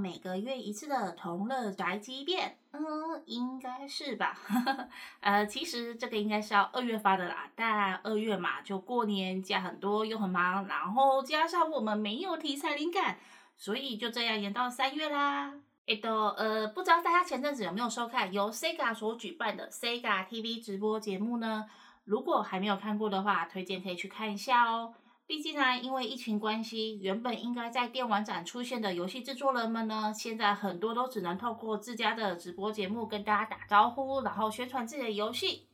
每个月一次的同乐宅急便。嗯，应该是吧。呃，其实这个应该是要二月发的啦，但二月嘛，就过年假很多又很忙，然后加上我们没有题材灵感，所以就这样延到三月啦。哎，都呃，不知道大家前阵子有没有收看由 Sega 所举办的 Sega TV 直播节目呢？如果还没有看过的话，推荐可以去看一下哦。毕竟呢，因为疫情关系，原本应该在电玩展出现的游戏制作人们呢，现在很多都只能透过自家的直播节目跟大家打招呼，然后宣传自己的游戏。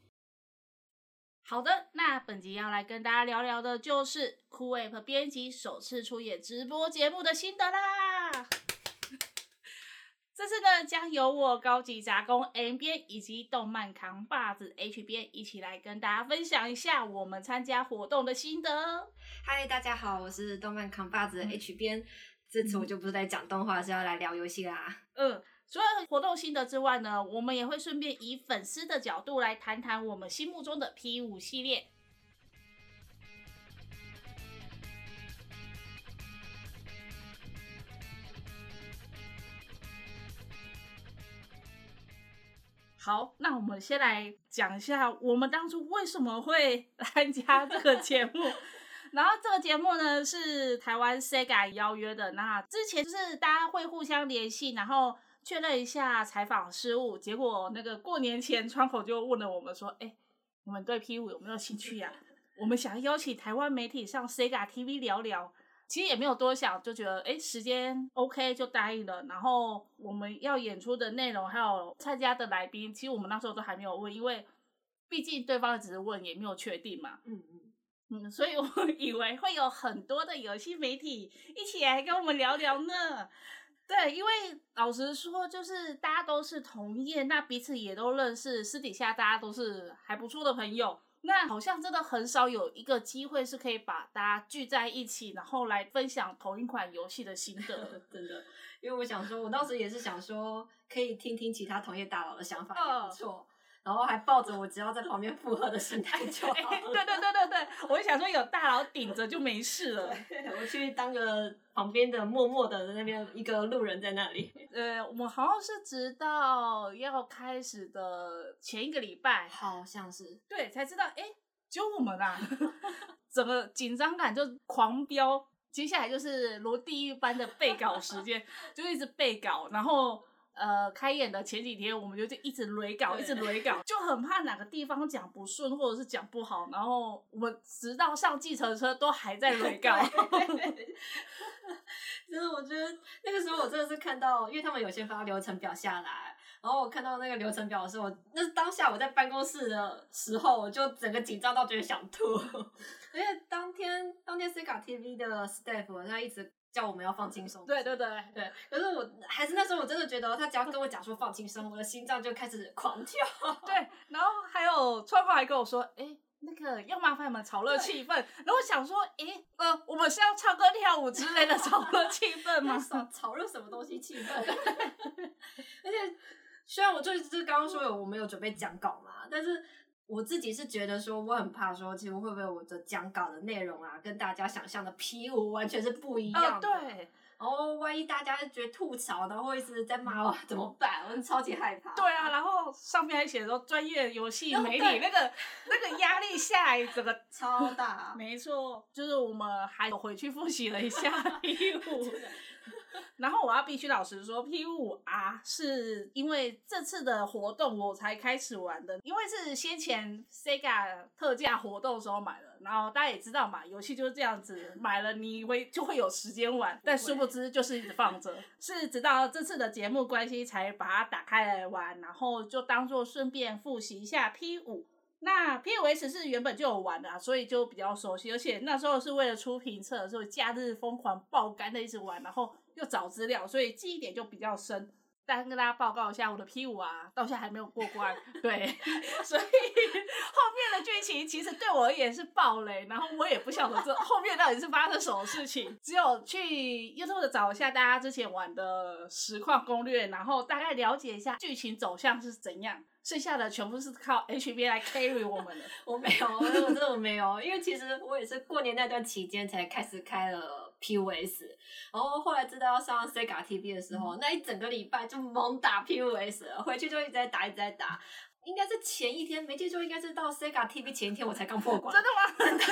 好的，那本集要来跟大家聊聊的就是酷 App 编辑首次出演直播节目的心得啦。这次呢，将由我高级杂工 M 编以及动漫扛把子 H 编一起来跟大家分享一下我们参加活动的心得。嗨，大家好，我是动漫扛把子 H 编。这次我就不是在讲动画，是要来聊游戏啦。嗯，除了活动心得之外呢，我们也会顺便以粉丝的角度来谈谈我们心目中的 P 五系列。好，那我们先来讲一下我们当初为什么会 参加这个节目。然后这个节目呢是台湾 Sega 邀约的。那之前就是大家会互相联系，然后确认一下采访事务。结果那个过年前窗口就问了我们说：“哎，你们对 P 五有没有兴趣呀？我们想邀请台湾媒体上 Sega TV 聊聊。”其实也没有多想，就觉得哎，时间 OK 就答应了。然后我们要演出的内容还有参加的来宾，其实我们那时候都还没有问，因为毕竟对方只是问，也没有确定嘛。嗯嗯嗯，所以我以为会有很多的游戏媒体一起来跟我们聊聊呢。对，因为老实说，就是大家都是同业，那彼此也都认识，私底下大家都是还不错的朋友。那好像真的很少有一个机会是可以把大家聚在一起，然后来分享同一款游戏的心得，真的。因为我想说，我当时也是想说，可以听听其他同业大佬的想法也不错。然后还抱着我只要在旁边附和的心态就好。对对对对对，我就想说有大佬顶着就没事了。我去当个旁边的默默的那边一个路人在那里。呃，我好像是直到要开始的前一个礼拜，好像是对才知道，哎，就我们啊，整个紧张感就狂飙。接下来就是如地狱般的背稿时间，就一直背稿，然后。呃，开演的前几天，我们就一直雷稿，一直雷稿，就很怕哪个地方讲不顺，或者是讲不好，然后我们直到上计程车都还在雷稿。就是我觉得那个时候我真的是看到，因为他们有先发流程表下来，然后我看到那个流程表的时候，那是当下我在办公室的时候，我就整个紧张到觉得想吐。而且当天当天 C 卡 TV 的 staff 他一直。叫我们要放轻松，对对对对。可是我还是那时候我真的觉得，他只要跟我讲说放轻松，我的心脏就开始狂跳。对，然后还有川哥还跟我说，哎，那个要麻烦你们炒热气氛。然后想说，哎，呃，我们是要唱歌跳舞之类的 炒热气氛吗？炒热什么东西气氛？而且虽然我就是刚刚说有我们有准备讲稿嘛，但是。我自己是觉得说，我很怕说，其实会不会我的讲稿的内容啊，跟大家想象的 P 五 完全是不一样的。对。然后万一大家觉得吐槽，然后一直在骂我，怎么办？我超级害怕。对啊，然后上面还写说专业游戏媒体，那个那个压力下来，整个 超大。没错，就是我们还有回去复习了一下 P 五。然后我要必须老实说，P 五 R，是因为这次的活动我才开始玩的，因为是先前 Sega 特价活动的时候买的。然后大家也知道嘛，游戏就是这样子，买了你会就会有时间玩，但殊不知就是一直放着，是直到这次的节目关系才把它打开来玩，然后就当做顺便复习一下 P 五。那 P 五 S 是原本就有玩的，所以就比较熟悉，而且那时候是为了出评测，所以假日疯狂爆肝的一直玩，然后。又找资料，所以记忆点就比较深。但跟大家报告一下，我的 P 五啊，到现在还没有过关。对，所以后面的剧情其实对我而言是暴雷，然后我也不晓得这后面到底是发生什么事情。只有去 YouTube 找一下大家之前玩的实况攻略，然后大概了解一下剧情走向是怎样。剩下的全部是靠 HB 来 carry 我们的。我没有，我真的没有，因为其实我也是过年那段期间才开始开了。PUS，然后后来知道要上 Sega TV 的时候，那一整个礼拜就猛打 PUS，回去就一直在打，一直在打。应该是前一天，没记错，应该是到 Sega TV 前一天我才刚破关。真的吗？真的。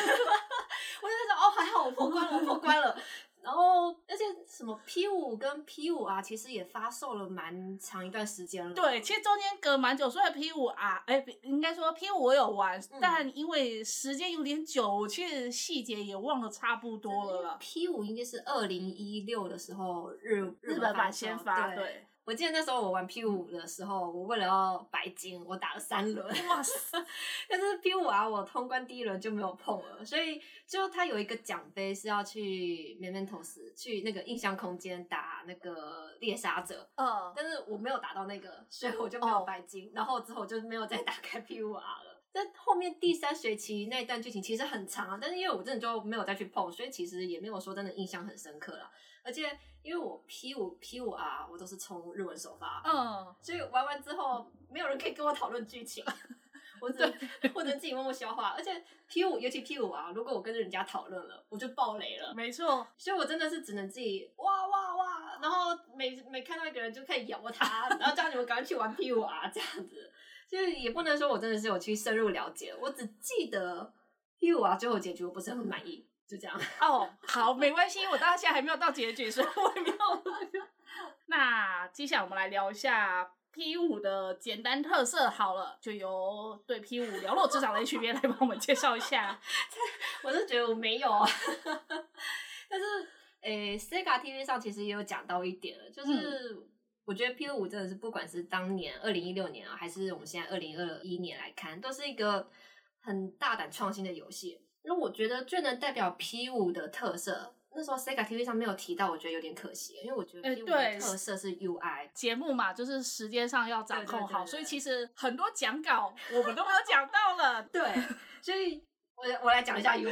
我就在说，哦，还好我破关了，我破关了。然后，而且什么 P 五跟 P 五啊，其实也发售了蛮长一段时间了。对，其实中间隔蛮久，所以 P 五啊，哎，应该说 P 五我有玩，但因为时间有点久，其实细节也忘了差不多了。P 五应该是二零一六的时候日日本版先发，对。我记得那时候我玩 P 五的时候，我为了要白金，我打了三轮，哇塞！但是 P 五啊，我通关第一轮就没有碰了，所以就它有一个奖杯是要去 Mementos 去那个印象空间打那个猎杀者，嗯，但是我没有打到那个，所以我就没有白金，然后之后就没有再打开 P 五 R 了。但后面第三学期那一段剧情其实很长啊，但是因为我真的就没有再去碰，所以其实也没有说真的印象很深刻了，而且。因为我 P 五 P 五 R 我都是从日文首发，嗯，所以玩完之后没有人可以跟我讨论剧情，我只我能自己默默消化。而且 P 五尤其 P 五 R，，如果我跟人家讨论了，我就爆雷了。没错，所以我真的是只能自己哇哇哇，然后每每看到一个人就可以咬他，然后叫你们赶快去玩 P 五 R 这样子。就是也不能说我真的是有去深入了解，我只记得 P 五 R 最后结局我不是很满意。就这样 哦，好，没关系，我到现在还没有到结局，所以我没有。那接下来我们来聊一下 P 五的简单特色。好了，就由对 P 五了若指掌的 H B 来帮我们介绍一下。我是觉得我没有啊，但是诶，Sega TV 上其实也有讲到一点了，就是我觉得 P 五真的是不管是当年二零一六年啊，还是我们现在二零二一年来看，都是一个很大胆创新的游戏。那我觉得最能代表 P 五的特色，那时候 Sega TV 上没有提到，我觉得有点可惜，因为我觉得 P 五的特色是 UI 节目嘛，就是时间上要掌控好，所以其实很多讲稿我们都没有讲到了。对，所以我我来讲一下 UI，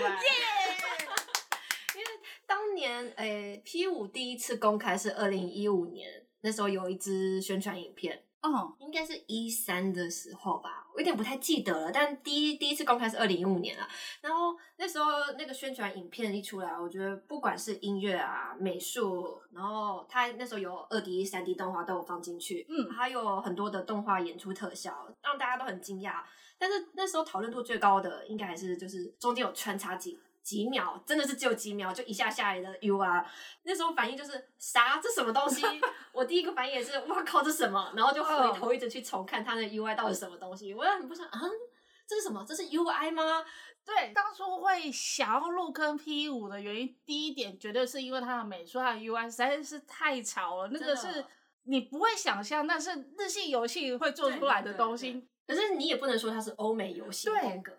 因为当年诶 P 五第一次公开是二零一五年，那时候有一支宣传影片。哦，应该是一三的时候吧，我有点不太记得了。但第一第一次公开是二零一五年了。然后那时候那个宣传影片一出来，我觉得不管是音乐啊、美术，然后它那时候有二 D、三 D 动画都有放进去，嗯，还有很多的动画演出特效，让大家都很惊讶。但是那时候讨论度最高的，应该还是就是中间有穿插几。几秒，真的是只有几秒，就一下下来的 U R，那时候反应就是啥？这什么东西？我第一个反应也是哇靠，这什么？然后就回头一直去重看它的 U I 到底什么东西。我也很不想啊，这是什么？这是 U I 吗？对，当初会想要入坑 P 五的原因，第一点绝对是因为它的美术它的 U I 实在是太潮了，那个是你不会想象，那是日系游戏会做出来的东西。可是你也不能说它是欧美游戏风格。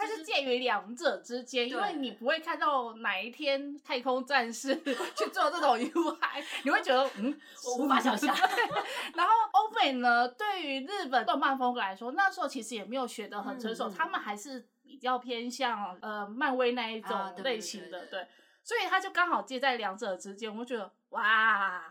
它是介于两者之间，因为你不会看到哪一天太空战士 去做这种 UI，你会觉得嗯，我无法想象。然后欧美呢，对于日本动漫风格来说，那时候其实也没有学得很成熟，他们还是比较偏向呃漫威那一种类型的，对，所以他就刚好介在两者之间，我觉得哇，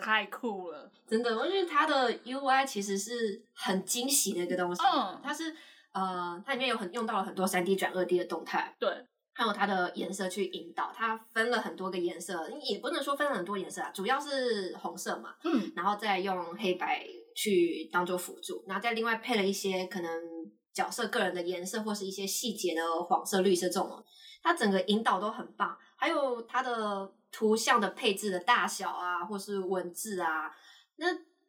太酷了，真的，因为它的 UI 其实是很惊喜的一个东西，嗯，它是。呃，它里面有很用到了很多三 D 转二 D 的动态，对，还有它的颜色去引导，它分了很多个颜色，也不能说分了很多颜色啊，主要是红色嘛，嗯，然后再用黑白去当做辅助，然后再另外配了一些可能角色个人的颜色或是一些细节的黄色、绿色这种，它整个引导都很棒，还有它的图像的配置的大小啊，或是文字啊，那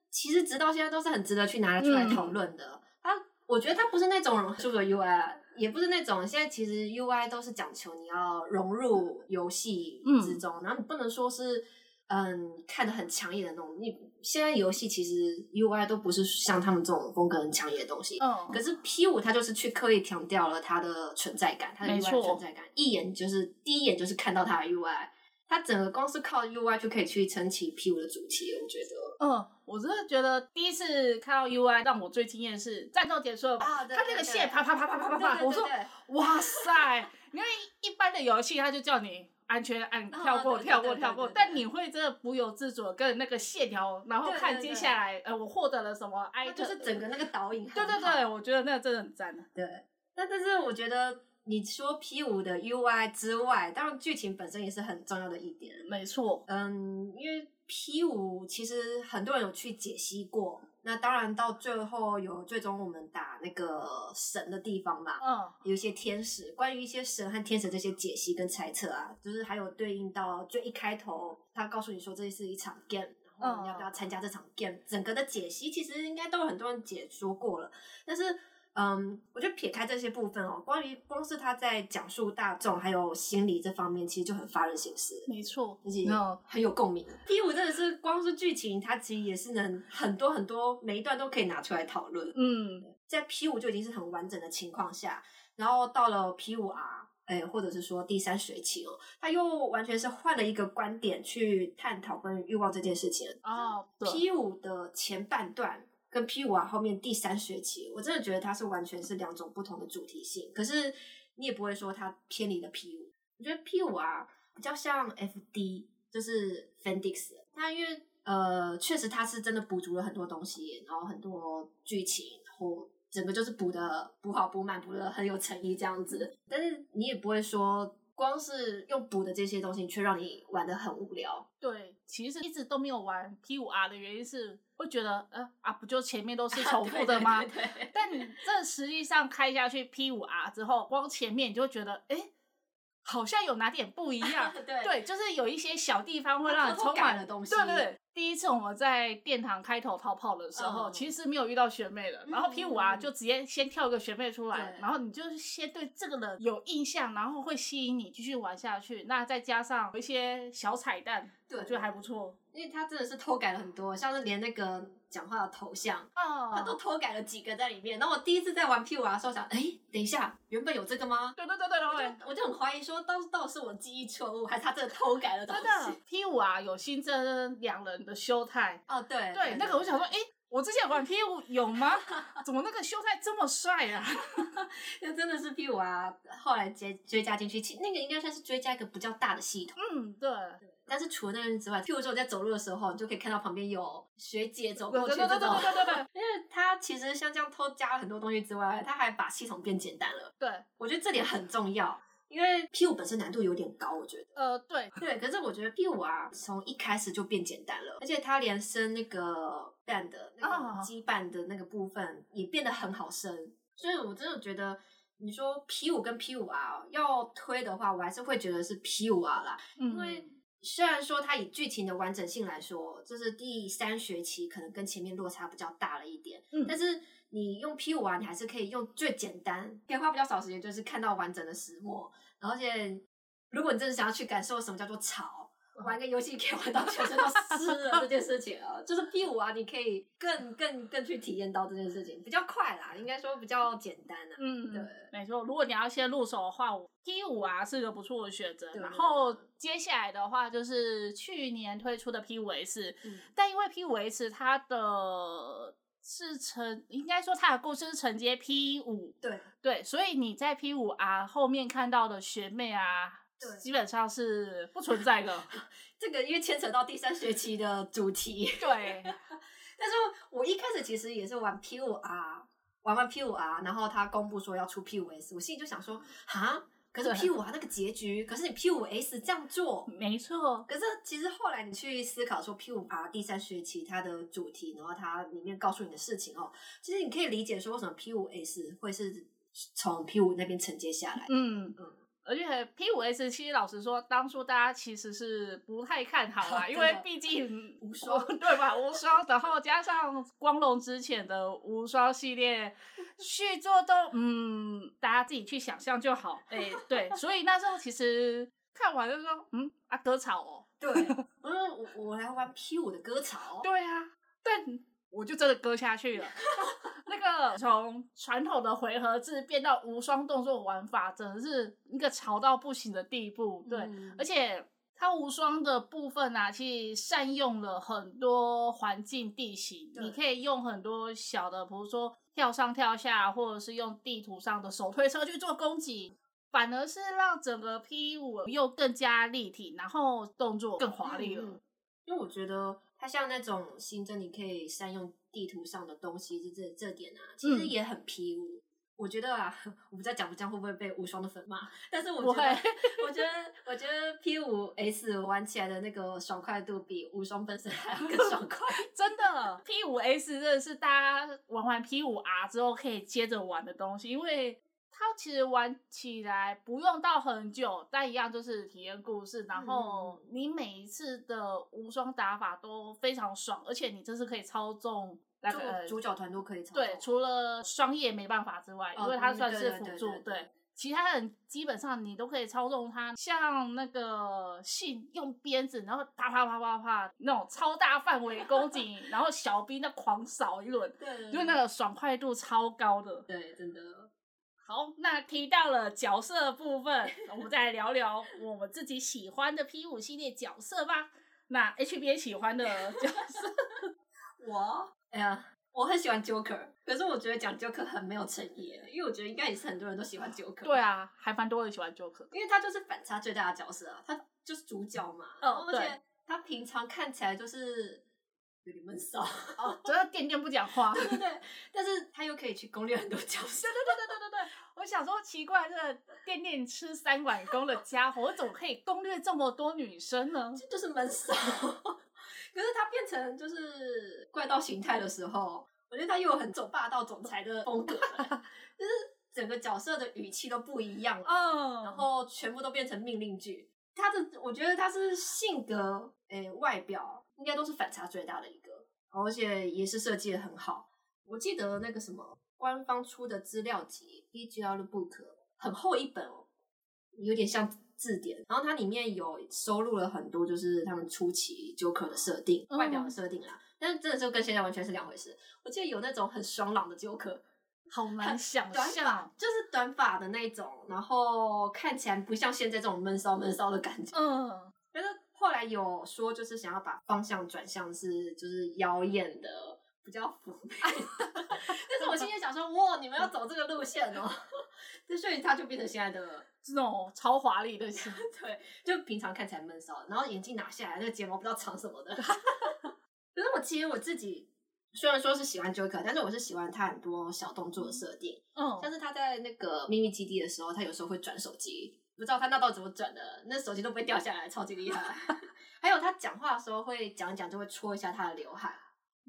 其实直到现在都是很值得去拿出来讨论的。我觉得它不是那种做的 UI，也不是那种现在其实 UI 都是讲求你要融入游戏之中，然后你不能说是嗯看的很抢眼的那种。你现在游戏其实 UI 都不是像他们这种风格很抢眼的东西。嗯。可是 P 五它就是去刻意强调了它的存在感，它的 UI 存在感，一眼就是第一眼就是看到它的 UI。它整个光是靠 UI 就可以去撑起 P 五的主题，我觉得。嗯，我真的觉得第一次看到 UI 让我最惊艳是战斗结束了，它那个线啪啪啪啪啪啪啪，我说哇塞！因为一般的游戏他就叫你安全按跳过跳过跳过，但你会真的不由自主跟那个线条，然后看接下来呃我获得了什么，就是整个那个导引。对对对，我觉得那个真的很赞的。对，那但是我觉得。你说 P 五的 UI 之外，当然剧情本身也是很重要的一点。没错，嗯，因为 P 五其实很多人有去解析过，那当然到最后有最终我们打那个神的地方嘛，嗯，有一些天使，关于一些神和天使这些解析跟猜测啊，就是还有对应到最一开头他告诉你说这是一场 game，然后你要不要参加这场 game，、整个的解析其实应该都有很多人解说过了，但是。嗯，我觉得撇开这些部分哦，关于光是他在讲述大众还有心理这方面，其实就很发人深思。没错，而且嗯很有共鸣。P 五真的是光是剧情，它其实也是能很多很多每一段都可以拿出来讨论。嗯，在 P 五就已经是很完整的情况下，然后到了 P 五 R，哎，或者是说第三水期哦，他又完全是换了一个观点去探讨关于欲望这件事情。哦，P 五的前半段跟 P 五啊后面第三学期，我真的觉得它是完全是两种不同的主题性。可是你也不会说它偏离了 P 五，我觉得 P 五啊比较像 FD，就是 Fendix。它因为呃，确实它是真的补足了很多东西，然后很多剧情，然后整个就是补的补好补满，补的很有诚意这样子。但是你也不会说。光是用补的这些东西，却让你玩的很无聊。对，其实一直都没有玩 P 五 R 的原因是，会觉得呃啊，不就前面都是重复的吗？对对对对但你这实际上开下去 P 五 R 之后，光前面你就会觉得，哎，好像有哪点不一样。对对，就是有一些小地方会让你充满了东西对对对，第一次我们在殿堂开头逃跑的时候，嗯其实没有遇到学妹的，然后 P 五啊嗯就直接先跳一个学妹出来，然后你就是先对这个人有印象，然后会吸引你继续玩下去。那再加上有一些小彩蛋，对我觉得还不错。因为他真的是偷改了很多，像是连那个讲话的头像，哦他都偷改了几个在里面。然后我第一次在玩 P 五的时候想，哎，等一下，原本有这个吗？对对对对对，我就很怀疑说，到到底是我记忆错误，还是他真的偷改了东真西？的 P 五啊有新增两人的修态，哦，对对那个我想说，哎。我之前玩 P 五有吗？怎么那个秀才这么帅啊？那真的是 P 五啊后来追追加进去，其那个应该算是追加一个比较大的系统。嗯，对，但是除了那个之外，譬如说我在走路的时候，你就可以看到旁边有学姐走对过对对对去这种。对对对对 因为它其实像这样偷加了很多东西之外，它还把系统变简单了。对，我觉得这点很重要，因为 P 五本身难度有点高，我觉得。呃，对，对，可是我觉得 P 五啊，从一开始就变简单了，而且它连升那个 band 的那啊个羁绊的那个部分也变得很好升，所以我真的觉得。你说 P 五跟 P 五 R 要推的话，我还是会觉得是 P 五 R 啦，嗯因为虽然说它以剧情的完整性来说，就是第三学期可能跟前面落差比较大了一点，嗯但是你用 P 五啊，你还是可以用最简单，可以花比较少时间，就是看到完整的石墨，而且如果你真的想要去感受什么叫做潮。玩个游戏可以玩到全身都湿了这件事情啊，就是 P 五啊，你可以更更更去体验到这件事情，比较快啦，应该说比较简单啊。嗯，对，没错。如果你要先入手的话，我 P 五啊是个不错的选择。然后接下来的话就是去年推出的 P 五 S，嗯但因为 P 五 S 它的是承，应该说它的故事是承接 P 五，对对，所以你在 P 五啊后面看到的学妹啊，对。基本上是不存在的。这个因为牵扯到第三学期的主题，对，但是我一开始其实也是玩 P 五 R，玩完 P 五 R，然后他公布说要出 P 五 S，我心里就想说，哈，可是 P 五 R 那个结局，可是你 P 五 S 这样做，没错，可是其实后来你去思考说 P 五 R 第三学期它的主题，然后它里面告诉你的事情哦，其实你可以理解说为什么 P 五 S 会是从 P 五那边承接下来。嗯嗯而且 P 五 S 其实老实说，当初大家其实是不太看好啦，因为毕竟无双对吧？无双，然后加上光荣之前的无双系列 续作都嗯，大家自己去想象就好。哎、对，所以那时候其实看完就说，嗯啊，割草哦，对，我说我我来玩 P 五的割草，对啊，但我就真的割下去了。那个从传统的回合制变到无双动作玩法，真的是一个潮到不行的地步。对，嗯而且它无双的部分啊，其实善用了很多环境地形，你可以用很多小的，比如说跳上跳下，或者是用地图上的手推车去做攻击。反而是让整个 P 五又更加立体，然后动作更华丽了。因为我觉得它像那种新增，你可以善用地图上的东西，这这这点啊，其实嗯也很 P 五。我觉得啊，我不知道讲不讲会不会被无双的粉骂，但是我不觉得，我觉得，我觉得 P 五 S 玩起来的那个爽快度比无双本身还要更爽快。真的 P 五 S 真的是大家玩完 P 五 R 之后可以接着玩的东西，因为它其实玩起来不用到很久，但一样就是体验故事，然后你每一次的无双打法都非常爽，而且你这是可以操纵那就个主角团都可以操对，除了双叶没办法之外，哦因为它嗯算是对对对辅助，对对其他人基本上你都可以操纵它，像那个信用鞭子，然后啪啪啪啪啪那种超大范围攻击，然后小兵那狂扫一轮，对，因为那个爽快度超高的。对，真的。好，那提到了角色的部分，我们再来聊聊我们自己喜欢的 P 五系列角色吧。那 HBA 喜欢的角色，我，哎呀，我很喜欢 Joker，可是我觉得讲 Joker 很没有诚意，因为我觉得应该也是很多人都喜欢 Joker。对，啊，还蛮多人喜欢 Joker。因为他就是反差最大的角色啊，他就是主角嘛，嗯而对且他平常看起来就是有点闷骚，哦，真的垫垫不讲话。对对对，但是他又可以去攻略很多角色，对对对对对对对，我想说奇怪，这个店店吃三碗公的家伙，我怎么可以攻略这么多女生呢？这就是闷骚。可是他变成就是怪盗形态的时候，我觉得他又有很走霸道总裁的风格了，就是整个角色的语气都不一样了，嗯，然后全部都变成命令句。他的，我觉得他是性格，诶、外表应该都是反差最大的一个，而且也是设计的很好。我记得那个什么官方出的资料集 BGL Book 很厚一本哦，有点像字典，然后它里面有收录了很多就是他们初期 Joker 的设定、嗯外表的设定啦，但是真的就跟现在完全是两回事。我记得有那种很爽朗的 Joker，好难想短发象。就是短发的那种，然后看起来不像现在这种闷骚闷骚的感觉。嗯，但是后来有说，就是想要把方向转向是就是妖艳的，比较妩媚。但是我心里想说，哇，你们要走这个路线哦，就所以他就变成现在的，这种超华丽的型，对，就平常看起来闷骚，然后眼镜拿下来，那个睫毛不知道长什么的。可是我其实我自己虽然说是喜欢 Joker，但是我是喜欢他很多小动作的设定。嗯，像是他在那个秘密基地的时候，他有时候会转手机，不知道他那道怎么转的，那手机都不会掉下来，超级厉害。还有他讲话的时候会讲讲，就会戳一下他的刘海，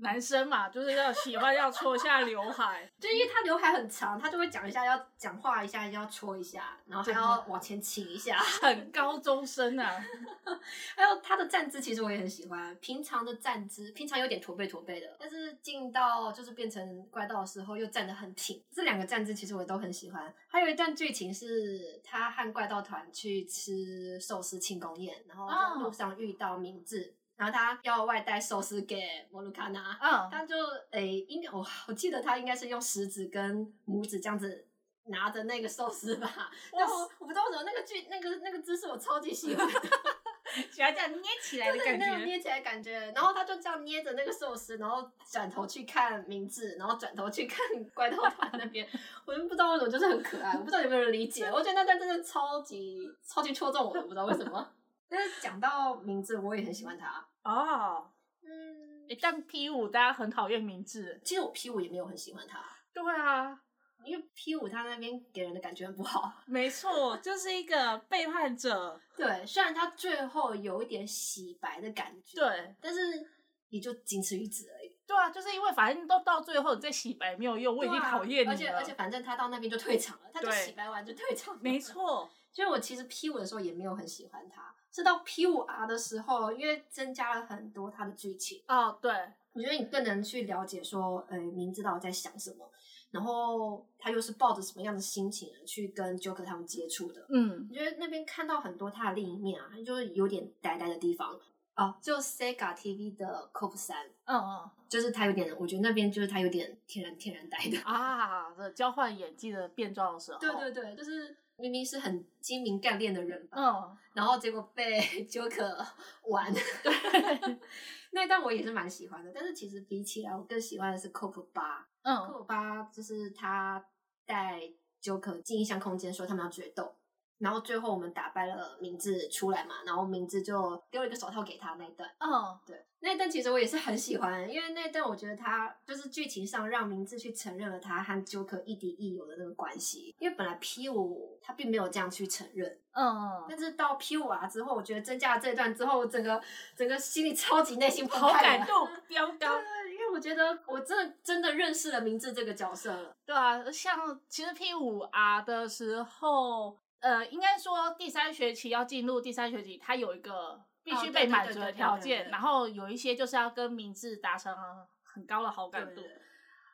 男生嘛，就是要喜欢要戳一下刘海，就因为他刘海很长，他就会讲一下要讲话一下要戳一下，然后还要往前倾一下。很高中生啊。还有他的站姿，其实我也很喜欢。平常的站姿，平常有点驼背驼背的，但是进到就是变成怪盗的时候，又站得很挺。这两个站姿其实我都很喜欢。还有一段剧情是他和怪盗团去吃寿司庆功宴，然后在路上遇到明智，然后他要外带寿司给摩鲁卡纳。嗯，他就诶，应该我我记得他应该是用食指跟拇指这样子拿着那个寿司吧。然后我不知道为什么那个剧那个那个姿势我超级喜欢的。喜欢这样捏起来的感觉。那种捏起来的感觉，然后他就这样捏着那个寿司，然后转头去看明智，然后转头去看怪盗团那边，我就不知道为什么，就是很可爱，我不知道有没有人理解，我觉得那段真的超级超级戳中我的，不知道为什么。但是讲到明智，我也很喜欢他。哦，嗯，诶但 P 五大家很讨厌明智。其实我 P 五也没有很喜欢他，对啊，因为 P 五他那边给人的感觉很不好。没错，就是一个背叛者。对，虽然他最后有一点洗白的感觉，，对，但是也就仅此于此而已。对啊，就是因为反正都到最后，你再洗白没有用，我已经讨厌你了。而且而且反正他到那边就退场了，他就对洗白完就退场了。没，错，所以我其实 P 五的时候也没有很喜欢他，是到 P 五 R 的时候，因为增加了很多他的剧情，哦，对，我觉得你更能去了解说，呃，明知道我在想什么，然后他又是抱着什么样的心情去跟 Joker 他们接触的。嗯，我觉得那边看到很多他的另一面啊，就是有点呆呆的地方啊，就 Sega TV 的 Cop 三，嗯嗯就是他有点，我觉得那边就是他有点天然天然呆的。啊，这交换演技的变装的时候，对对对，就是明明是很精明干练的人吧，嗯，然后结果被 Joker 玩。对，那一段我也是蛮喜欢的，但是其实比起来，我更喜欢的是 Cop 八。嗯 Cop 八就是他带 Joker 进异象空间，说他们要决斗，然后最后我们打败了明智出来嘛，然后明智就丢了一个手套给他那一段。嗯，对，那一段其实我也是很喜欢，因为那一段我觉得他就是剧情上让明智去承认了他和 Joker 亦敌亦友的那个关系，因为本来 P 五他并没有这样去承认，嗯，但是到 P 五 R 之后，我觉得增加了这一段之后，我整个整个心里超级内心澎好感动，飙高。因为我觉得我真的真的认识了明智这个角色了。对啊，像其实 P 五 R 的时候，呃，应该说第三学期要进入第三学期，它有一个必须被满足的条件，然后有一些就是要跟明智达成很高的好感度。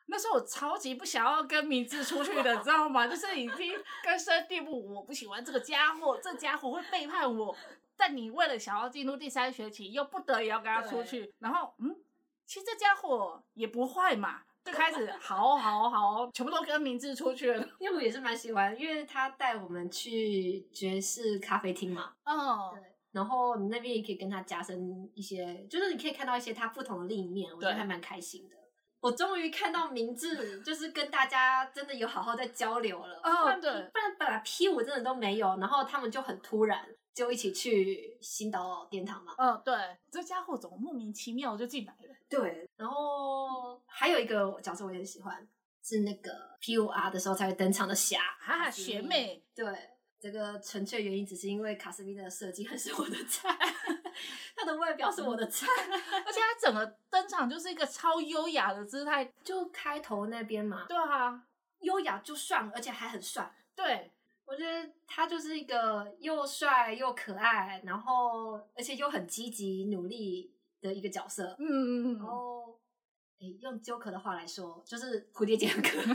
那时候我超级不想要跟明智出去的，你知道吗？就是已经根深蒂固，我不喜欢这个家伙，这家伙会背叛我。但你为了想要进入第三学期，又不得已要跟他出去，然后嗯，其实这家伙也不坏嘛，就开始好好好，全部都跟明智出去了。因为我也是蛮喜欢，因为他带我们去爵士咖啡厅嘛，嗯，对，然后你那边也可以跟他加深一些，就是你可以看到一些他不同的另一面，我觉得对还蛮开心的。我终于看到明智，就是跟大家真的有好好在交流了。哦对不然本来 P 五真的都没有，然后他们就很突然就一起去新岛殿堂嘛。嗯，对，这家伙怎么莫名其妙就进来了？对，然后还有一个角色我也很喜欢，是那个 P U R 的时候才会登场的霞啊，卡斯米学妹，对，这个纯粹原因只是因为卡斯米的设计很是我的菜，他的外表是我的菜。而且他整个登场就是一个超优雅的姿态。就开头那边嘛，对啊，优雅就算了，而且还很帅。对，我觉得他就是一个又帅又可爱，然后而且又很积极努力的一个角色。嗯嗯嗯然后，诶，用 Joker 的话来说，就是蝴蝶结很可爱。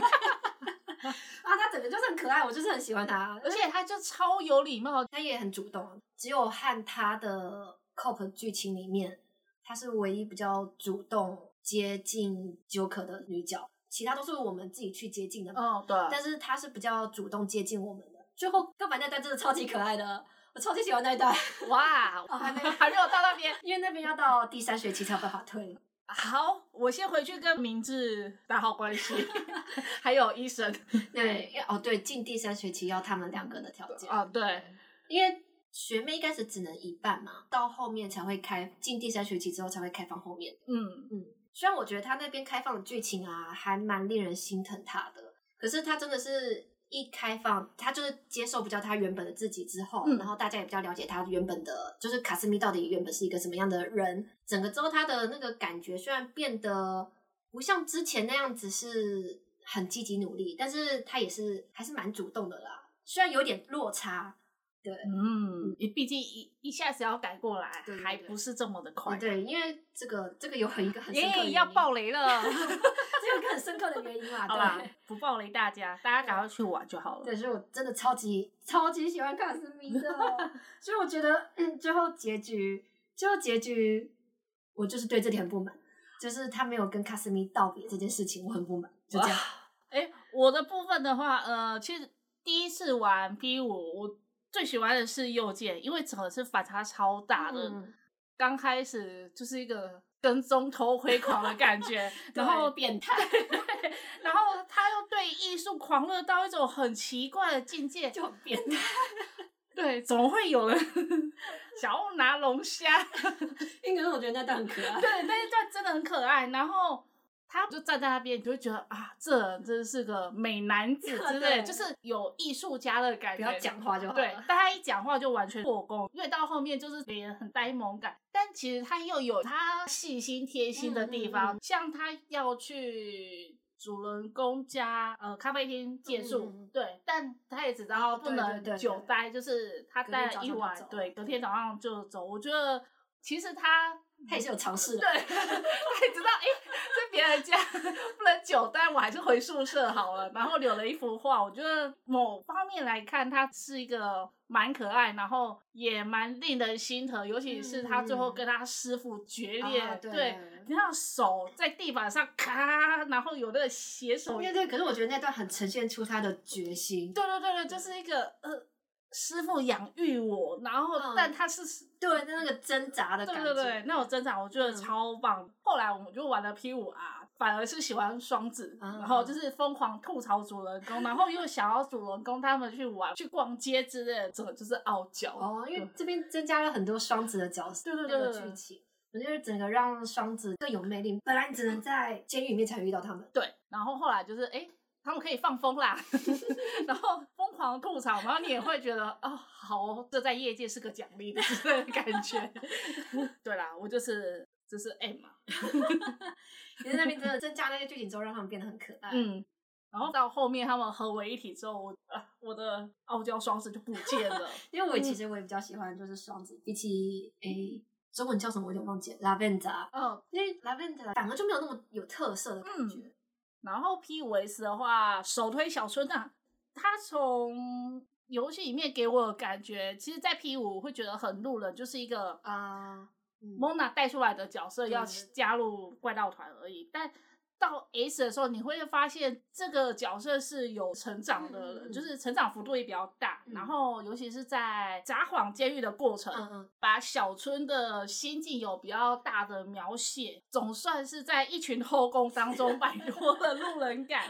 啊，他整个就是很可爱，我就是很喜欢他，而且他就超有礼貌，他也很主动。只有和他的 COP 剧情里面，他是唯一比较主动接近 Joker 的女角，其他都是我们自己去接近的嘛。哦，对，但是他是比较主动接近我们的。最后告白那段真的超级可爱的，我超级喜欢那一段，哇，哦还没 还没有到那边。因为那边要到第三学期才有办法退。好，我先回去跟明治打好关系，还有医生。对，因为哦对，进第三学期要他们两个的条件。哦，对，因为学妹一开始只能一半嘛，到后面才会开进第三学期之后才会开放后面。嗯，嗯，虽然我觉得他那边开放的剧情啊，还蛮令人心疼他的，可是他真的是一开放，他就是接受比较他原本的自己之后，嗯然后大家也比较了解他原本的，就是卡斯米到底原本是一个什么样的人，整个之后他的那个感觉虽然变得不像之前那样子是很积极努力，但是他也是还是蛮主动的啦，虽然有点落差。对，嗯，你毕竟一一下子要改过来对，对还不是这么的快。对，因为这个这个有很一个很深刻的要爆雷了。这有一个很深刻的原因嘛，好吧对。，不暴雷大家，大家赶快去玩就好了。对，所以我真的超级超级喜欢卡斯米的，所以我觉得，嗯，最后结局，最后结局，我就是对这点很不满，就是他没有跟卡斯米道别这件事情，我很不满，就这样。哎，我的部分的话，呃，其实第一次玩 P 五，我最喜欢的是右键，因为整个是反差超大的。嗯刚开始就是一个跟踪偷 窥狂的感觉，然后变态，然后他又对艺术狂热到一种很奇怪的境界，就变态。对，怎么会有人 想要拿龙虾？因为我觉得那段很可爱。对，那一段真的很可爱。然后他就站在那边，你就会觉得啊，这人真是个美男子 之类就是有艺术家的感觉。不要讲话就好了对，但他一讲话就完全破功，因为到后面就是脸很呆萌感，但其实他又有他细心贴心的地方，嗯嗯像他要去。主人公家呃咖啡厅借宿，对，但他也只知道不能久待，就是他待了一晚，对，隔天早上就走。我觉得其实他他也是有尝试的。对，他也知道，哎、在别人家不能久待，我还是回宿舍好了。然后留了一幅画，我觉得某方面来看，他是一个蛮可爱，然后也蛮令人心疼，尤其是他最后跟他师傅决裂，对，你看手在地板上咔，然后有那个血手，对对，可是我觉得那段很呈现出他的决心。对对对对，就是一个呃。师傅养育我，然后、嗯但他是对，那个挣扎的感觉。对对对，那种挣扎我觉得嗯超棒。后来我们就玩了 P 五 R，反而是喜欢双子，啊然后就是疯狂吐槽主人公，然后又想要主人公他们去玩、去逛街之类的，整个就是傲娇。哦，因为这边增加了很多双子的角色，对对那个对对剧情，我觉得整个让双子更有魅力。本来你只能在监狱里面才遇到他们，对，然后后来就是哎。诶他们可以放风啦，然后疯狂吐槽，然后你也会觉得哦，好哦，这在业界是个奖励的感觉。对啦，我就是就是 M 嘛，你在那边真的增加那些剧情之后，让他们变得很可爱。嗯，然后到后面他们合为一体之后，我啊我的傲娇双子就不见了。因为我其实我也比较喜欢就是双子，比起诶中文叫什么我有点忘记了，Lavender，嗯，因为 Lavender 反而就没有那么有特色的感觉。然后 P 五 S 的话，首推小春啊，他从游戏里面给我的感觉，其实，在 P 五会觉得很路人，就是一个啊、嗯 Mona 带出来的角色要加入怪盗团而已，但。到 S 的时候，你会发现这个角色是有成长的就是成长幅度也比较大。嗯然后，尤其是在札幌监狱的过程，把小春的心境有比较大的描写，总算是在一群后宫当中 摆脱了路人感。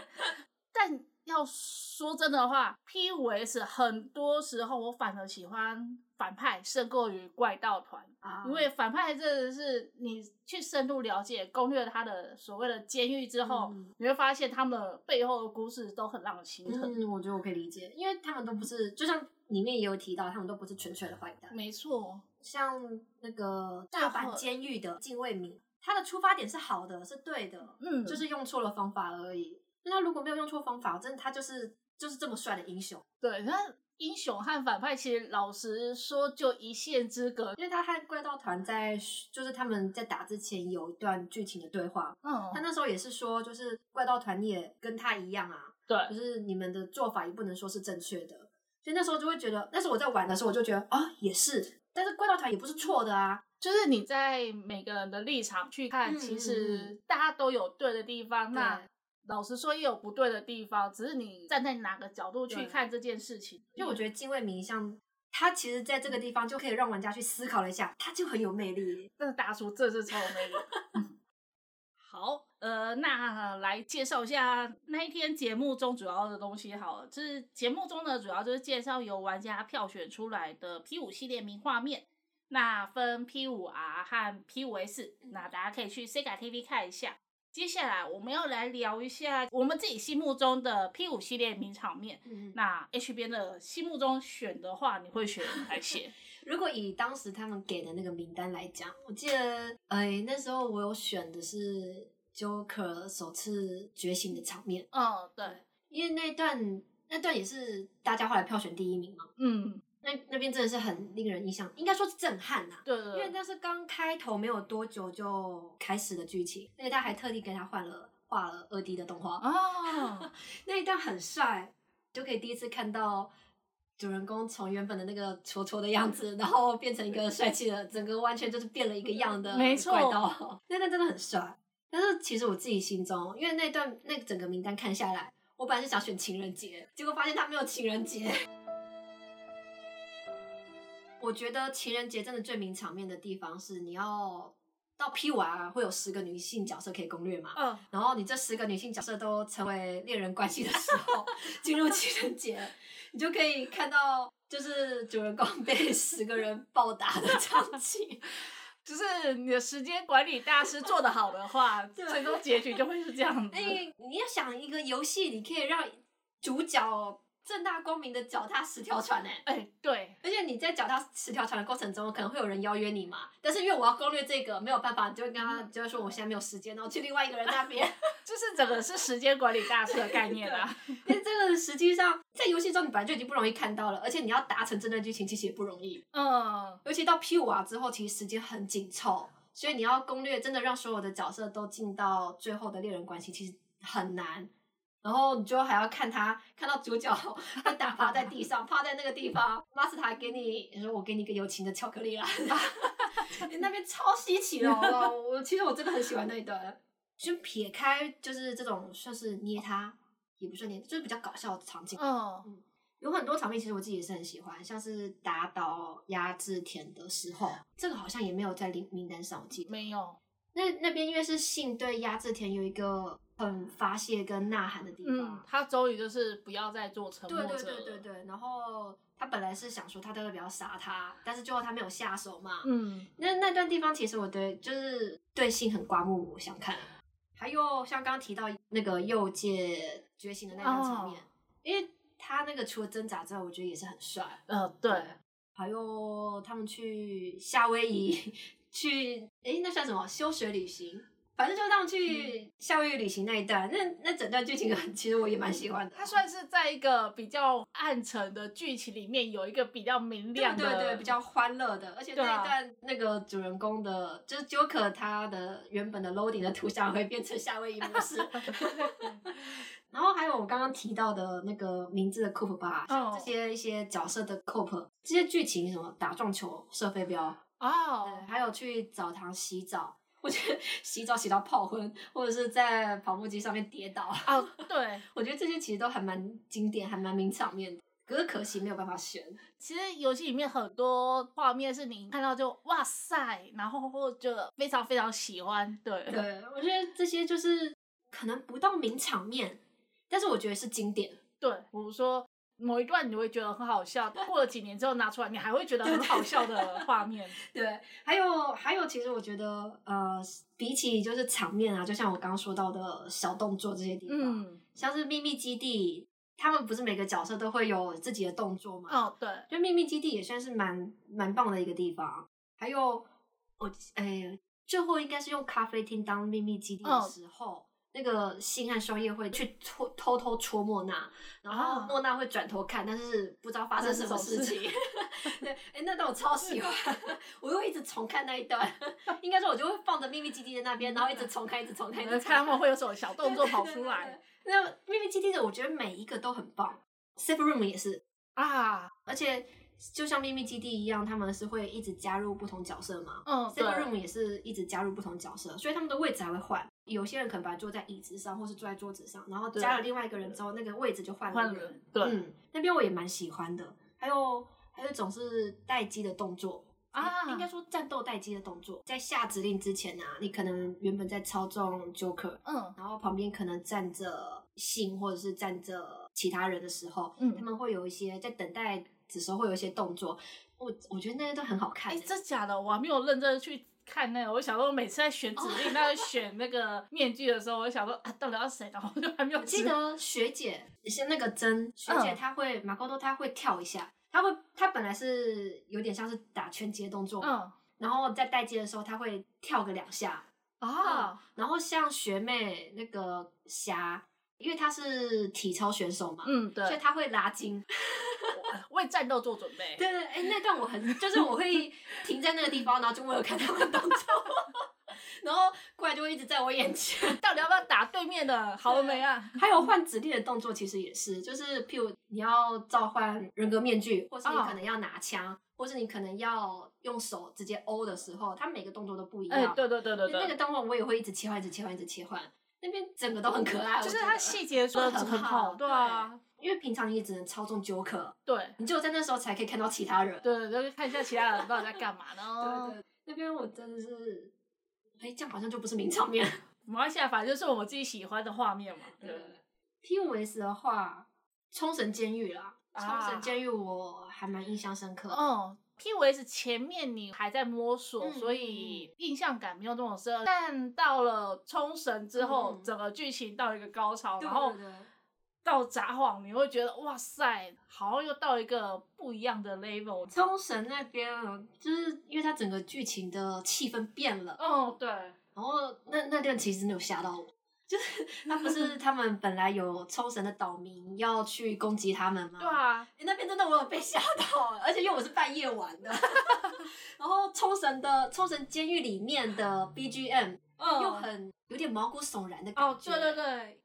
但要说真的话，P 五 S 很多时候我反而喜欢反派胜过于怪盗团，啊因为反派真的是你去深入了解、攻略他的所谓的监狱之后，嗯你会发现他们背后的故事都很让人心疼。嗯，我觉得我可以理解，因为他们都不是，就像里面也有提到，他们都不是纯粹的坏蛋。没错，像那个大阪监狱的禁卫民，他的出发点是好的，是对的，嗯，就是用错了方法而已。那他如果没有用错方法，真的他就是就是这么帅的英雄，对，那英雄和反派其实老实说就一线之隔。因为他和怪盗团在就是他们在打之前有一段剧情的对话，嗯他，那时候也是说，就是怪盗团你也跟他一样啊，对，就是你们的做法也不能说是正确的，所以那时候就会觉得，那时候我在玩的时候我就觉得啊也是，但是怪盗团也不是错的啊，就是你在每个人的立场去看，嗯其嗯。实大家都有对的地方。那对老实说，也有不对的地方，只是你站在哪个角度去看这件事情。因为我觉得敬畏名像它其实在这个地方就可以让玩家去思考了一下，它就很有魅力。但是大叔这是超有魅力。嗯 好，呃，那来介绍一下那一天节目中主要的东西好了。就是节目中呢，主要就是介绍由玩家票选出来的 P 五系列名画面，那分 P 五 R 和 P 五 S，那大家可以去 Sega TV 看一下。接下来我们要来聊一下我们自己心目中的 P 五系列名场面。嗯，那 H 边的心目中选的话，你会选哪些？如果以当时他们给的那个名单来讲，我记得，哎，那时候我有选的是 Joker 首次觉醒的场面，嗯，对，因为那段那段也是大家后来票选第一名嘛，嗯，那那边真的是很令人印象，应该说是震撼呐、对对对，因为那是刚开头没有多久就开始的剧情，而且他还特地给他换了画了二 D 的动画，哦，那一段很帅，就可以第一次看到主人公从原本的那个挫挫的样子，然后变成一个帅气的，整个完全就是变了一个样的怪盗。那段真的很帅，但是其实我自己心中，因为那段那整个名单看下来，我本来是想选情人节，结果发现他没有情人节。我觉得情人节真的最名场面的地方是你要到 P 完会有十个女性角色可以攻略嘛，嗯，然后你这十个女性角色都成为恋人关系的时候，进入情人节，你就可以看到就是主人公被 十个人暴打的场景。就是你的时间管理大师做得好的话，最终结局就会是这样子。哎，你要想一个游戏，你可以让主角正大光明的脚踏十条船呢、哎，对，而且你在脚踏十条船的过程中，可能会有人邀约你嘛，但是因为我要攻略这个，没有办法，你就会跟他就会说我现在没有时间，然后去另外一个人那边。就是整个是时间管理大师的概念啊。因为这个实际上在游戏中你本来就已经不容易看到了，而且你要达成这段剧情其实也不容易。嗯，尤其到 P 五啊之后，其实时间很紧凑，所以你要攻略真的让所有的角色都进到最后的恋人关系，其实很难。然后你就还要看他看到主角 被打趴在地上，趴在那个地方，马斯塔还给你说我给你一个友情的巧克力啦，你那边超稀奇的，我我其实我真的很喜欢那一段。就撇开就是这种算是捏他，也不算捏，就是比较搞笑的场景。嗯，有很多场面其实我自己也是很喜欢，像是打倒压制田的时候，这个好像也没有在名名单上，我记得。没有，那那边因为是信对压制田有一个很发泄跟呐喊的地方，嗯，他终于就是不要再做沉默对者了。对对对对，然后他本来是想说他都要不要杀他，但是最后他没有下手嘛。嗯那那段地方其实我对就是对性很刮目相看，还有像刚刚提到那个右界觉醒的那段场面，哦因为他那个除了挣扎之外，我觉得也是很帅。呃对，还有他们去夏威夷 去，诶，那算什么休学旅行？反正就是他们去夏威夷旅行那一段，那那整段剧情很，其实我也蛮喜欢的。它算是在一个比较暗沉的剧情里面有一个比较明亮的，对对，比较欢乐的，而且那一段那个主人公的，就是 Joker 他的原本的 loading 的图像会变成夏威夷模式。然后还有我刚刚提到的那个名字的 Coop 吧，这些一些角色的 Coop，这些剧情什么打撞球、射飞镖，哦对，还有去澡堂洗澡，我觉得 洗澡洗到泡昏，或者是在跑步机上面跌倒，哦 对，我觉得这些其实都还蛮经典，还蛮名场面的。可是可惜没有办法选，其实游戏里面很多画面是你看到就哇塞，然后或者非常非常喜欢，对对我觉得这些就是可能不到名场面，但是我觉得是经典。对，比如说某一段你会觉得很好笑，过了几年之后拿出来，你还会觉得很好笑的 画面。对，还有还有，其实我觉得呃，比起就是场面啊，就像我刚刚说到的小动作这些地方，嗯，像是秘密基地，他们不是每个角色都会有自己的动作吗？哦对，就秘密基地也算是蛮蛮棒的一个地方。还有我哎，最后应该是用咖啡厅当秘密基地的哦时候，那个星和双夜会去戳偷偷戳莫娜，然后啊莫娜会转头看，但是不知道发生什么事情。对，哎，那段我超喜欢，我又一直重看那一段。应该说，我就会放着秘密基地在那边，然后一直重看，一直重看，一直重看他们会有什么小动作跑出来。那秘密基地的，我觉得每一个都很棒，Safe Room 也是，啊，而且就像秘密基地一样，他们是会一直加入不同角色嘛。嗯 Safe 对，Room 也是一直加入不同角色，所以他们的位置还会换。有些人可能本来坐在椅子上，或是坐在桌子上，然后加了另外一个人之后，那个位置就换了。换人，对嗯，那边我也蛮喜欢的。还有还有一种是待机的动作。啊应该说战斗待机的动作，在下指令之前啊，你可能原本在操纵 Joker，嗯然后旁边可能站着信或者是站着其他人的时候，嗯他们会有一些在等待的时候会有一些动作，我我觉得那些都很好看哎，欸。真假的？我还没有认真去看那个。我想说，每次在选指令，那选那个面具的时候，我想说啊，到底要谁？然后就还没有我记得学姐是那个真学姐，嗯她会马高多，她会跳一下，她会她本来是有点像是打拳击的动作，嗯然后在待机的时候，她会跳个两下，啊，然后像学妹那个霞，因为她是体操选手嘛，嗯对，所以她会拉筋。为战斗做准备。对对，哎，那段我很，就是我会停在那个地方，然后就为了看他们动作，然后过来就会一直在我眼前。到底要不要打对面的？好了没啊？还有换指令的动作，其实也是，就是譬如你要召唤人格面具，或是你哦可能要拿枪，或是你可能要用手直接欧的时候，它每个动作都不一哎、样。对对对对对，那个动作我也会一直切换，一直切换，一直切换。那边整个都很可爱，就是我觉得它细节做的很很好，对啊，因为平常你也只能操纵 Joker，对你只有在那时候才可以看到其他人。对，就是看一下其他人到底在干嘛呢？对对，那边我真的是，哎，这样好像就不是名场面。没关系啊，反正就是我们自己喜欢的画面嘛。对，P 五 S 的话，冲绳监狱啦，冲啊绳监狱我还蛮印象深刻。嗯。P 五 S 前面你还在摸索，嗯所以印象感没有那么深。但到了冲绳之后，嗯整个剧情到一个高潮，然后对对到札幌，你会觉得哇塞，好像又到一个不一样的 level。冲绳那边哦就是因为它整个剧情的气氛变了，哦，对，然后那那段其实没有吓到我。就是 他不是他们本来有冲绳的岛民要去攻击他们吗？对啊，欸那边真的我有被吓到，而且因为我是半夜玩的，然后冲绳的冲绳监狱里面的 BGM 嗯又很有点毛骨悚然的感哦，觉，对对，对，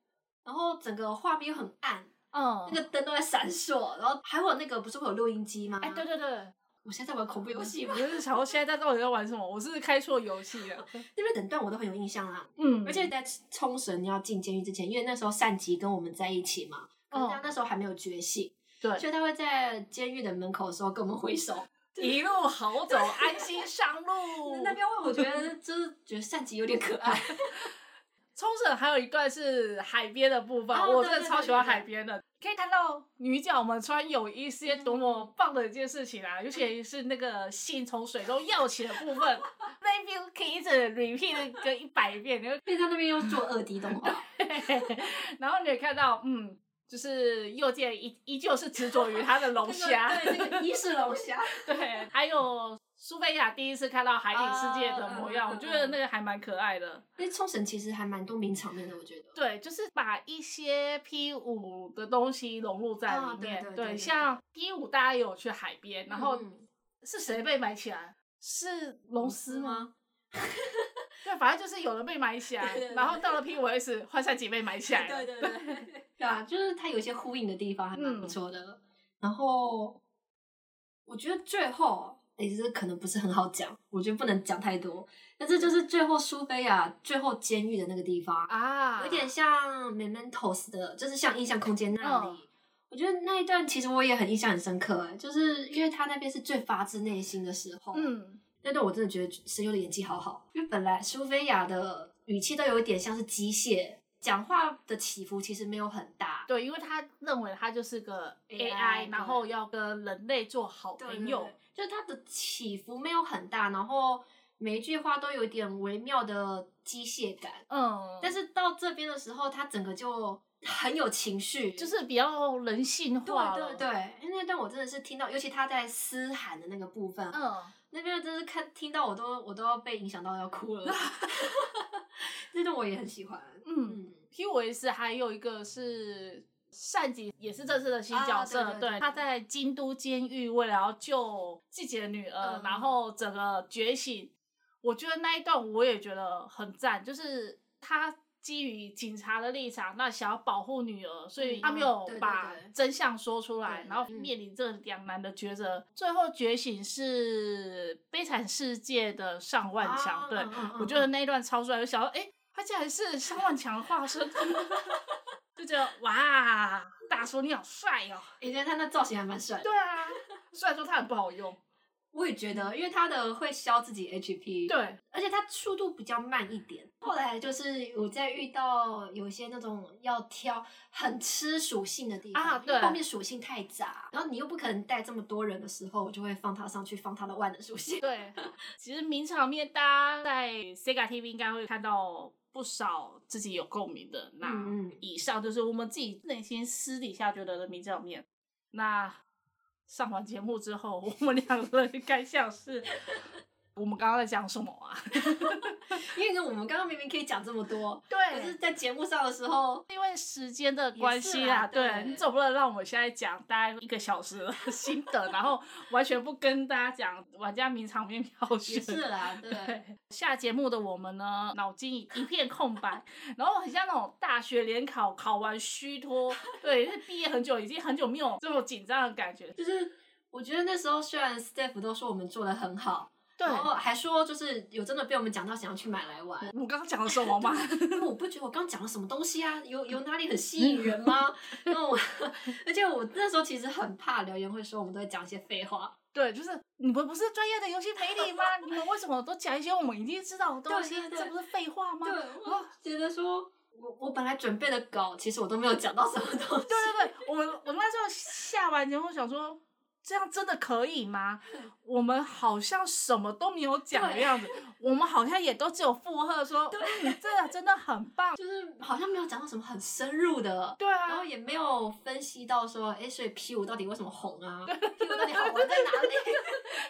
然后整个画面又很暗，嗯，那个灯都在闪烁，然后还有那个不是会有录音机吗？哎，对对对，我现在在玩恐怖游戏嘛我，就是想说现在在到底在玩什么？我是开错游戏了。那边整段我都很有印象啦。嗯而且在冲绳要进监狱之前，因为那时候善吉跟我们在一起嘛，可是他哦那时候还没有觉醒，对，所以他会在监狱的门口的时候跟我们挥手。一路好走，安心上路。那边我觉得就是觉得善吉有点可爱。冲绳还有一段是海边的部分，哦我真的超喜欢海边的。可以看到女角们穿有一些多么棒的一件事情啊，尤其是那个信从水中跃起的部分，那一边可以一直 repeat 个一百遍，你会因为他那边又做二 D 动画，然后你也看到，嗯，就是右键依依旧是执着于他的龙虾，对那个伊势龙虾，对，还有苏菲亚第一次看到海底世界的模样，我觉得那个还蛮可爱的。因为冲绳其实还蛮多名场面的，我觉得。对，就是把一些 P 五的东西融入在啊里面。对对对对像 P 五大家有去海边，然后嗯是谁被埋起来？是龙丝吗？吗？对，反正就是有人被埋起来，然后到了 P 五 S，幻山姐被埋起来了。对 对对，对啊，就是它有一些呼应的地方，还蛮嗯不错的。然后我觉得最后，也是可能不是很好讲，我觉得不能讲太多。但是就是最后苏菲亚最后监狱的那个地方，啊，有点像 Mementos 的，就是像印象空间那里。嗯我觉得那一段其实我也很印象很深刻，哎，就是因为他那边是最发自内心的时候。嗯，那段我真的觉得声优的演技好好，因为本来苏菲亚的语气都有一点像是机械，讲话的起伏其实没有很大。对，因为他认为他就是个 AI AI，然后要跟人类做好朋友。，对对就是它的起伏没有很大，然后每一句话都有点微妙的机械感。嗯，但是到这边的时候，它整个就很有情绪，就是比较人性化了。对对对，因为那段我真的是听到，尤其他在嘶喊的那个部分，嗯，那边真是看听到我都我都要被影响到要哭了。那段我也很喜欢，嗯 P 五 S 还有一个是善吉，也是这次的新角色。啊对对对他在京都监狱为了要救自己的女儿，嗯然后整个觉醒。我觉得那一段我也觉得很赞，就是他基于警察的立场，那想要保护女儿，所以嗯他没有把真相说出来，对然后嗯面临这两难的抉择。最后觉醒是悲惨世界的上万强，对、我觉得那一段超帅，我想到哎。诶他竟然是上万强的化身，就觉得哇，大叔你好帅哦！以前他那造型还蛮帅的。对啊，虽然说他很不好用，我也觉得，因为他的会消自己 HP，，对，而且他速度比较慢一点。后来就是我在遇到有一些那种要挑很吃属性的地方，啊对后面属性太杂，然后你又不可能带这么多人的时候，我就会放他上去，放他的万能属性。对，其实名场面大家在 Sega TV 应该会看到不少自己有共鸣的。那以上就是我们自己内心私底下觉得的名场面。那上完节目之后，我们两个人该像是我们刚刚在讲什么啊？因为呢，我们刚刚明明可以讲这么多，对可是在节目上的时候，因为时间的关系啊，对对你总不能让我们现在讲大概一个小时的心得，然后完全不跟大家讲玩家名场面票选。也是啦，对。对，下节目的我们呢，脑筋一片空白，然后很像那种大学联考考完虚脱，对，是毕业很久，已经很久没有这种紧张的感觉。就是我觉得那时候虽然 staff 都说我们做的很好，对，然后还说就是有真的被我们讲到想要去买来玩，我刚刚讲了什么吗？那我不觉得我刚讲了什么东西啊，有有哪里很吸引人吗？那我而且我那时候其实很怕留言会说我们都会讲一些废话，对，就是你们不是专业的游戏媒体吗？你们为什么都讲一些我们已经知道的东西？对对对这不是废话吗？对，我觉得说我我本来准备的稿其实我都没有讲到什么东西，对对对，我我那时候下完节目想说，这样真的可以吗？我们好像什么都没有讲的对样子，我们好像也都只有附和说，嗯，这个真的很棒。就是好像没有讲到什么很深入的。对啊然后啊，也没有分析到说，哎，所以 P 五到底为什么红啊？P 五到底好玩在哪里？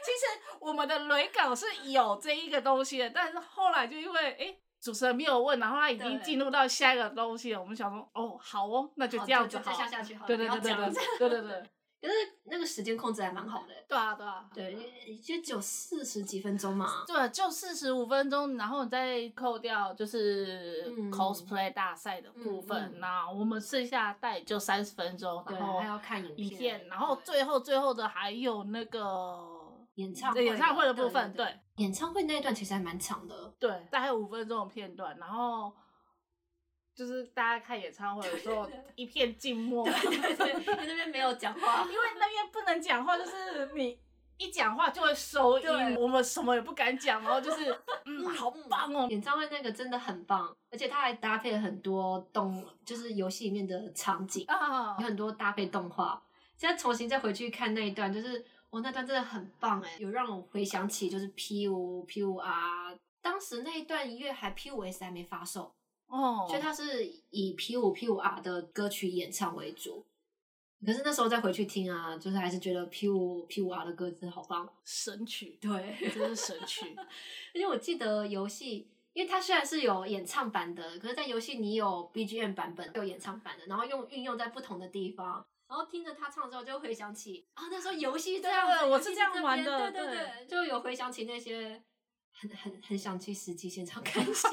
其实我们的雷稿是有这一个东西的，但是后来就因为哎。主持人没有问，然后他已经对进入到下一个东西了。我们想说，哦，好哦，那就这样子好好。就再下下去好了对对不要讲对对对对对对，可是那个时间控制还蛮好的，对啊对啊。对，就只有四十几分钟嘛。对，就四十五分钟，然后你再扣掉就是嗯。cosplay 大赛的部分，嗯嗯。那我们剩下大概就三十分钟，然后还要看影影片，然后最后最后的还有那个演唱会演唱会的部分，对。对。演唱会那一段其实还蛮长的，对，大概五分钟的片段，然后就是大家看演唱会的时候一片静默，对对对，因为那边没有讲话，因为那边不能讲话，就是你一讲话就会收音，对。我们什么也不敢讲，然后就是嗯，好棒哦，演唱会那个真的很棒，而且它还搭配了很多动，就是游戏里面的场景，啊有，很多搭配动画。现在重新再回去看那一段，就是我那段真的很棒哎，有让我回想起就是 P 五 P 五 R，当时那一段音乐还 P 五 S 还没发售，哦，所以它是以 P 五 P 五 R 的歌曲演唱为主。可是那时候再回去听啊，就是还是觉得 P 五 P 五 R 的歌真的好棒。神曲，对，真是神曲，而且我记得游戏，因为它虽然是有演唱版的，可是，在游戏你有 BGM 版本，有演唱版的，然后用运用在不同的地方，然后听着他唱之后，就会回想起啊，那时候游戏这样子，游戏对我是这样玩的对对对就有回想起那些，很很很想去实际现场看一下。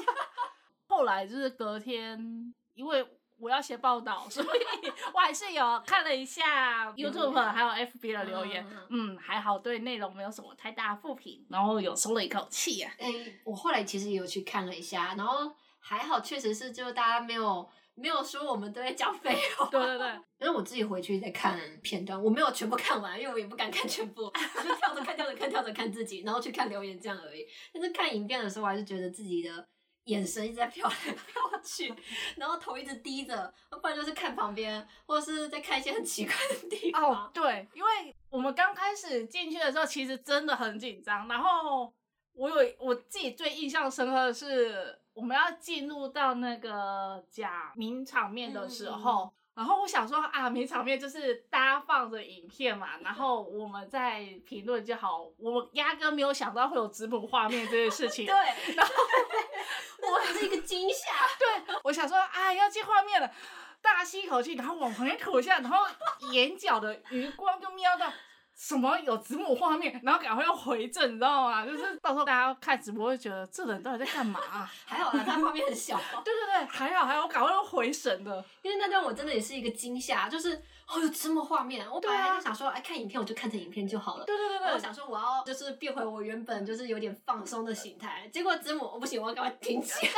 后来就是隔天，因为我要写报道，所以 我还是有看了一下 YouTube 言还有 FB 的留言嗯，嗯，还好，对内容没有什么太大负评，然后有松了一口气啊。哎、我后来其实也有去看了一下，然后还好，确实是就大家没有没有说我们都在讲废话。对对对，因为我自己回去再看片段，我没有全部看完，因为我也不敢看全部，我就跳着看、跳着看、跳着看自己，然后去看留言这样而已。但是看影片的时候，我还是觉得自己的眼神一直在飘来飘去，然后头一直低着，不然就是看旁边，或者是在看一些很奇怪的地方。哦，对，因为我们刚开始进去的时候，其实真的很紧张。然后我有我自己最印象深刻的是，我们要进入到那个假名场面的时候。然后我想说啊，没场面就是大家放着影片嘛，然后我们在评论就好。我压根没有想到会有直播画面这件事情。对，然后 我是一个惊吓。对，我想说啊，要进画面了，大吸一口气，然后往旁边吐一下，然后眼角的余光就瞄到什么有子母画面，然后赶快要回正，你知道吗？就是到时候大家看直播会觉得这人到底在干嘛、啊？还好啦，他画面很小。对对对，还好还好，我赶快要回神的。因为那段我真的也是一个惊吓，就是哦有这么画面，我本来就想说，哎，看影片我就看着影片就好了。对对对对，我想说我要就是变回我原本就是有点放松的形态，结果子母我不行，我要赶快停起来。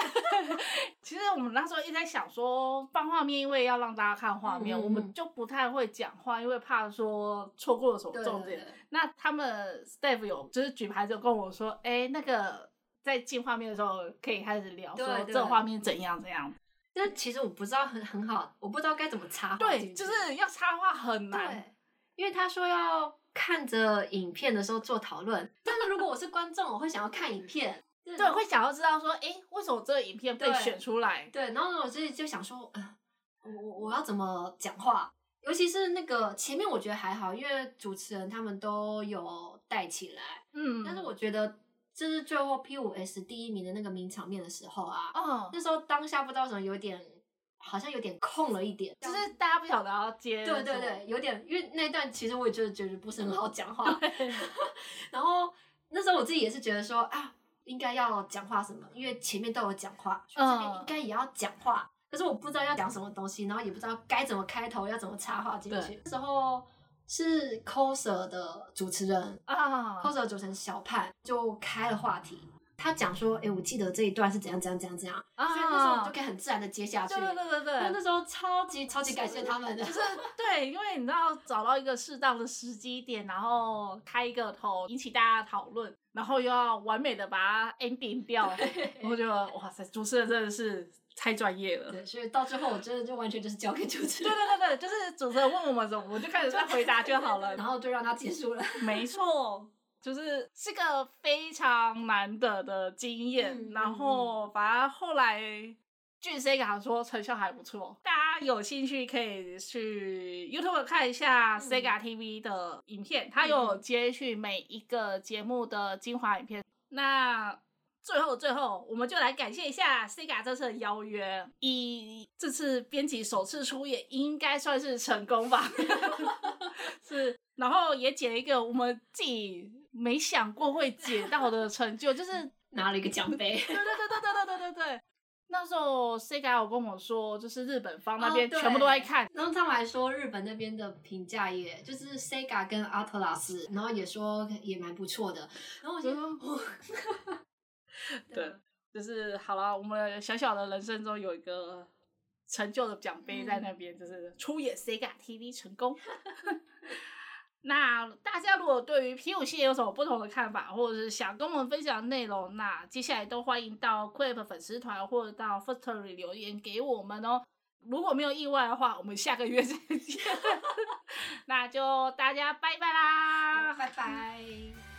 其实我们那时候一直在想说放画面，因为要让大家看画面，我们就不太会讲话，因为怕说错过了什么重点。那他们 staff 有就是举牌就跟我说，哎、那个在进画面的时候可以开始聊，说这个画面怎样怎样。但其实我不知道很很好，我不知道该怎么插话对，就是要插话很难。对，因为他说要看着影片的时候做讨论，但是如果我是观众，我会想要看影片。对，会想要知道说，哎、为什么这个影片被选出来？对，然后我自己就想说，呃，我我我要怎么讲话？尤其是那个前面，我觉得还好，因为主持人他们都有带起来。嗯，但是我觉得，就是最后 P 五 S 第一名的那个名场面的时候啊，哦，那时候当下不知道什么有点，好像有点空了一点，就是大家不晓得要接。对对对，，有点，因为那段其实我也就是觉得不是很好讲话，然后那时候我自己也是觉得说啊，应该要讲话什么，因为前面都有讲话，所以这边嗯应该也要讲话，可是我不知道要讲什么东西，然后也不知道该怎么开头，要怎么插话进去。那时候是 coser 的主持人啊，，coser 主持人小盼就开了话题。他讲说：“哎、我记得这一段是怎样怎样怎样怎样，啊所以那时候我就可以很自然的接下去。对对对对对，那时候超级超级感谢他们的，就是对，因为你知道找到一个适当的时机点，然后开一个头，引起大家讨论，然后又要完美的把它 ending 掉，我觉得哇塞，主持人真的是太专业了。对，所以到最后我真的就完全就是交给主持对人，对对对对，就是主持人问我们什么，我就开始在回答就好了。然后就让他结束了。没错，就是是个非常难得的经验。嗯然后反正后来据 Sega 说成效还不错，大家有兴趣可以去 YouTube 看一下嗯 Sega TV 的影片，它有接续每一个节目的精华影片。那最后最后，我们就来感谢一下 Sega 这次的邀约，以这次编辑首次出演，应该算是成功吧。是，然后也解了一个我们自己没想过会解到的成就，就是 拿了一个奖杯，对对对对对对对对。那时候 Sega 有跟我说，就是日本方那边全部都在看，然后他们还说日本那边的评价也就是 Sega 跟 Atlas，然后也说也蛮不错的。然后我就说，哦 对，就是好了，我们小小的人生中有一个成就的奖杯在那边，就是出演 Sega TV 成功。那大家如果对于皮五系列有什么不同的看法，或者是想跟我们分享的内容，那接下来都欢迎到 Quip 粉丝团或者到 Firstory 留言给我们哦。如果没有意外的话，我们下个月再见。那就大家拜拜啦，拜拜。